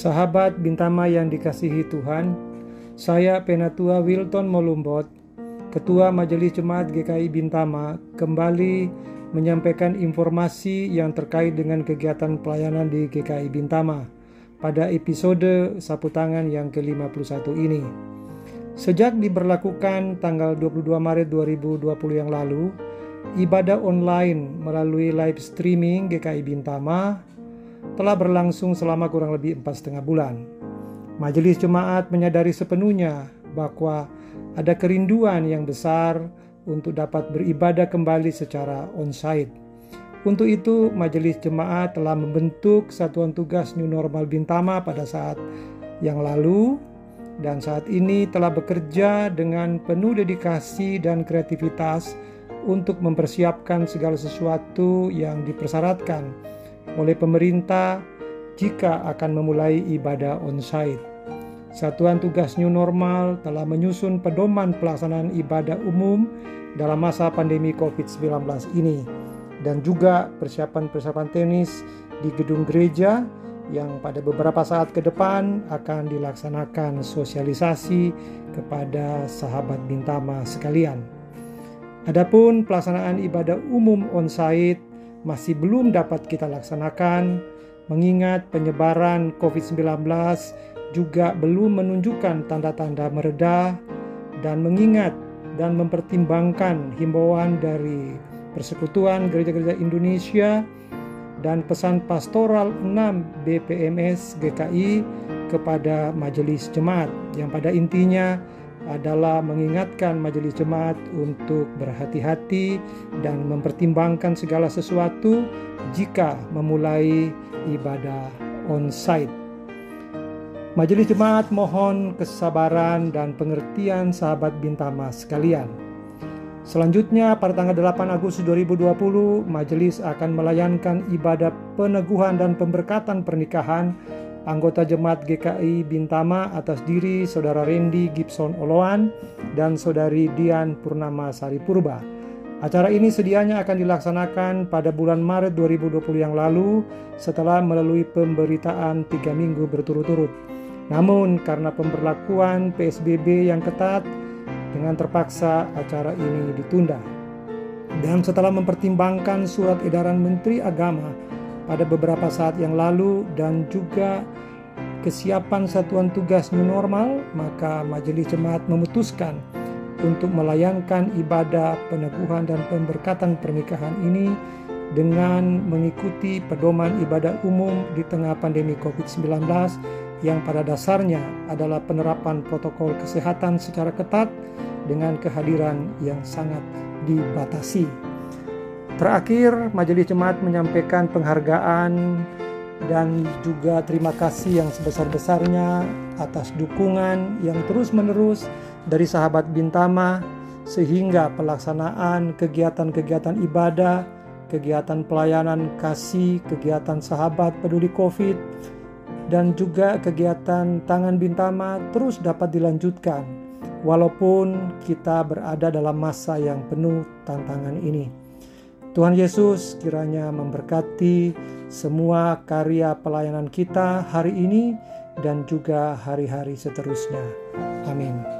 Sahabat Bintama yang dikasihi Tuhan, saya Penatua Wilton Molumbot, Ketua Majelis Jemaat GKI Bintama, kembali menyampaikan informasi yang terkait dengan kegiatan pelayanan di GKI Bintama pada episode Sapu Tangan yang ke-51 ini. Sejak diberlakukan tanggal 22 Maret 2020 yang lalu, ibadah online melalui live streaming GKI Bintama telah berlangsung selama kurang lebih empat setengah bulan. Majelis jemaat menyadari sepenuhnya bahwa ada kerinduan yang besar untuk dapat beribadah kembali secara onsite. Untuk itu, Majelis Jemaat telah membentuk satuan tugas New Normal Bintama pada saat yang lalu dan saat ini telah bekerja dengan penuh dedikasi dan kreativitas untuk mempersiapkan segala sesuatu yang dipersyaratkan oleh pemerintah jika akan memulai ibadah onsite. Satuan tugas New Normal telah menyusun pedoman pelaksanaan ibadah umum dalam masa pandemi COVID-19 ini dan juga persiapan-persiapan tenis di gedung gereja yang pada beberapa saat ke depan akan dilaksanakan sosialisasi kepada sahabat Bintama sekalian. Adapun pelaksanaan ibadah umum onsite masih belum dapat kita laksanakan, mengingat penyebaran COVID-19 juga belum menunjukkan tanda-tanda mereda, dan mengingat dan mempertimbangkan himbauan dari Persekutuan Gereja-Gereja Indonesia dan pesan pastoral 6 BPMS GKI kepada majelis jemaat. Yang pada intinya adalah mengingatkan majelis jemaat untuk berhati-hati dan mempertimbangkan segala sesuatu jika memulai ibadah on-site. Majelis jemaat mohon kesabaran dan pengertian sahabat Bintama sekalian. Selanjutnya pada tanggal 8 Agustus 2020, majelis akan melayankan ibadah peneguhan dan pemberkatan pernikahan anggota jemaat GKI Bintama atas diri Saudara Randy Gibson Oloan dan Saudari Dian Purnama Sari Purba. Acara ini sedianya akan dilaksanakan pada bulan Maret 2020 yang lalu setelah melalui pemberitaan tiga minggu berturut-turut. Namun karena pemberlakuan PSBB yang ketat, dengan terpaksa acara ini ditunda. Dan setelah mempertimbangkan surat edaran Menteri Agama pada beberapa saat yang lalu dan juga kesiapan satuan tugas new normal, maka majelis jemaat memutuskan untuk melayangkan ibadah peneguhan dan pemberkatan pernikahan ini dengan mengikuti pedoman ibadah umum di tengah pandemi COVID-19 yang pada dasarnya adalah penerapan protokol kesehatan secara ketat dengan kehadiran yang sangat dibatasi. Terakhir, Majelis Jemaat menyampaikan penghargaan dan juga terima kasih yang sebesar-besarnya atas dukungan yang terus-menerus dari sahabat Bintama sehingga pelaksanaan kegiatan-kegiatan ibadah, kegiatan pelayanan kasih, kegiatan sahabat peduli Covid dan juga kegiatan tangan Bintama terus dapat dilanjutkan walaupun kita berada dalam masa yang penuh tantangan ini. Tuhan Yesus kiranya memberkati semua karya pelayanan kita hari ini dan juga hari-hari seterusnya. Amin.